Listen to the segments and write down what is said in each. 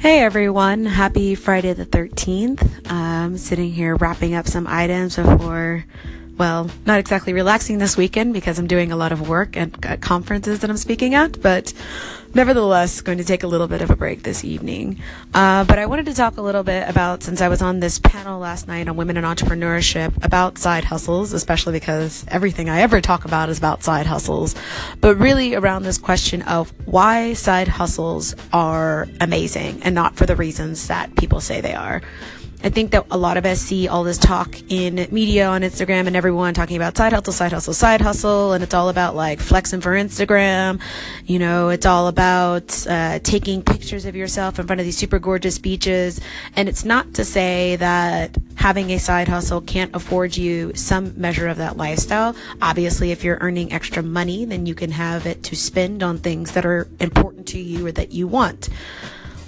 Hey everyone, happy Friday the 13th. I'm sitting here wrapping up some items before, well, not exactly relaxing this weekend because I'm doing a lot of work at, at conferences that I'm speaking at, but nevertheless going to take a little bit of a break this evening. Uh, but I wanted to talk a little bit about, since I was on this panel last night on women in entrepreneurship, about side hustles, especially because everything I ever talk about is about side hustles, but really around this question of why side hustles are amazing and not for the reasons that people say they are. I think that a lot of us see all this talk in media on Instagram and everyone talking about side hustle, side hustle, side hustle, and it's all about like flexing for Instagram. You know, it's all about uh, taking pictures of yourself in front of these super gorgeous beaches. And it's not to say that having a side hustle can't afford you some measure of that lifestyle. Obviously, if you're earning extra money, then you can have it to spend on things that are important to you or that you want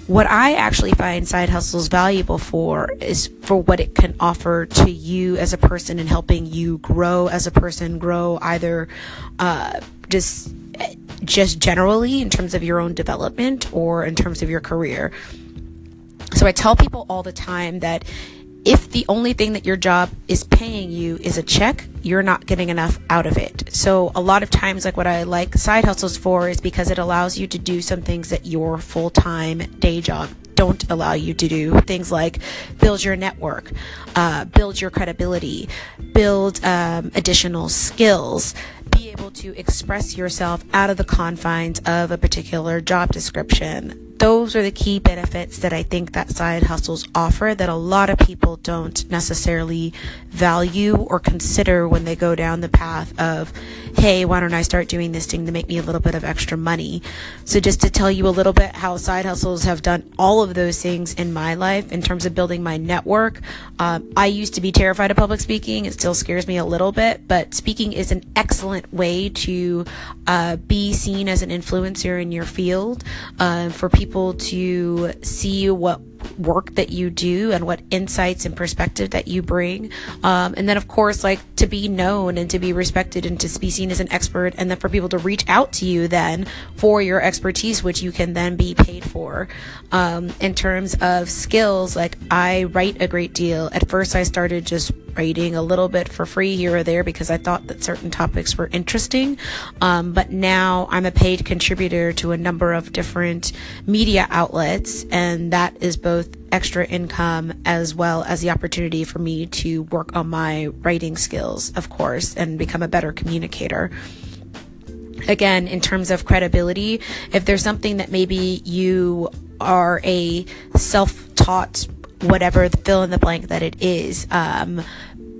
what I actually find side hustles valuable for is for what it can offer to you as a person and helping you grow as a person, grow either uh, just just generally in terms of your own development or in terms of your career. So I tell people all the time that if the only thing that your job is paying you is a check, you're not getting enough out of it. So a lot of times, like what I like side hustles for is because it allows you to do some things that your full time day job don't allow you to do. Things like build your network, uh, build your credibility, build um, additional skills, be able to express yourself out of the confines of a particular job description those are the key benefits that I think that side hustles offer that a lot of people don't necessarily value or consider when they go down the path of, hey, why don't I start doing this thing to make me a little bit of extra money? So, just to tell you a little bit how side hustles have done all of those things in my life in terms of building my network. Um, I used to be terrified of public speaking. It still scares me a little bit, but speaking is an excellent way to uh, be seen as an influencer in your field uh, for people to see what work that you do and what insights and perspective that you bring. Um, and then, of course, like to be known and to be respected and to be seen as an expert, and then for people to reach out to you then for your expertise, which you can then be paid for. Um, in terms of skills, like I write a great deal. At first, I started just writing a little bit for free here or there because I thought that certain topics were interesting. Um, but now I'm a paid contributor to a number of different media outlets, and that is both extra income as well as the opportunity for me to work on my writing skills, of course, and become a better communicator again, in terms of credibility, if there's something that maybe you are a self taught whatever the fill in the blank that it is. Um,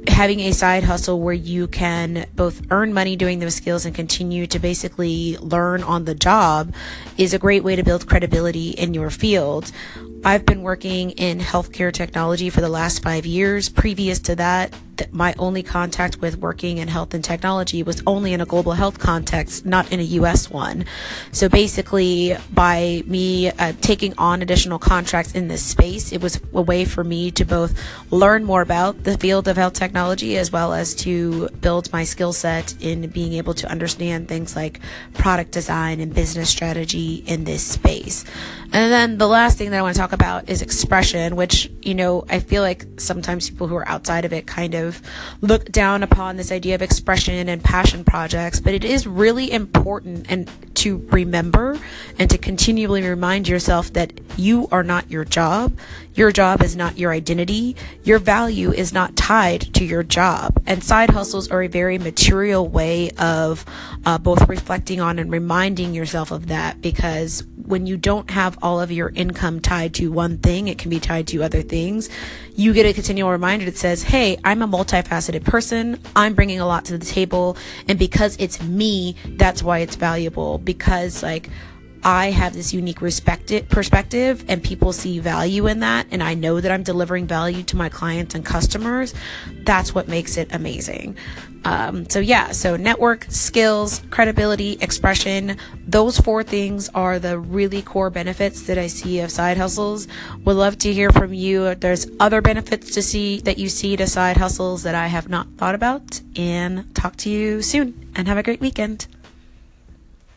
having a side hustle where you can both earn money doing those skills and continue to basically learn on the job is a great way to build credibility in your field. I've been working in healthcare technology for the last five years. Previous to that, my only contact with working in health and technology was only in a global health context, not in a US one. So basically, by me uh, taking on additional contracts in this space, it was a way for me to both learn more about the field of health technology as well as to build my skill set in being able to understand things like product design and business strategy in this space. And then the last thing that I want to talk about is expression, which, you know, I feel like sometimes people who are outside of it kind of look down upon this idea of expression and passion projects, but it is really important and to remember and to continually remind yourself that you are not your job. Your job is not your identity. Your value is not tied to your job. And side hustles are a very material way of uh, both reflecting on and reminding yourself of that because when you don't have all of your income tied to one thing, it can be tied to other things. You get a continual reminder that says, Hey, I'm a multifaceted person. I'm bringing a lot to the table. And because it's me, that's why it's valuable. Because like, I have this unique perspective and people see value in that and I know that I'm delivering value to my clients and customers, that's what makes it amazing. Um, so yeah, so network, skills, credibility, expression, those four things are the really core benefits that I see of side hustles. Would love to hear from you if there's other benefits to see that you see to side hustles that I have not thought about and talk to you soon and have a great weekend.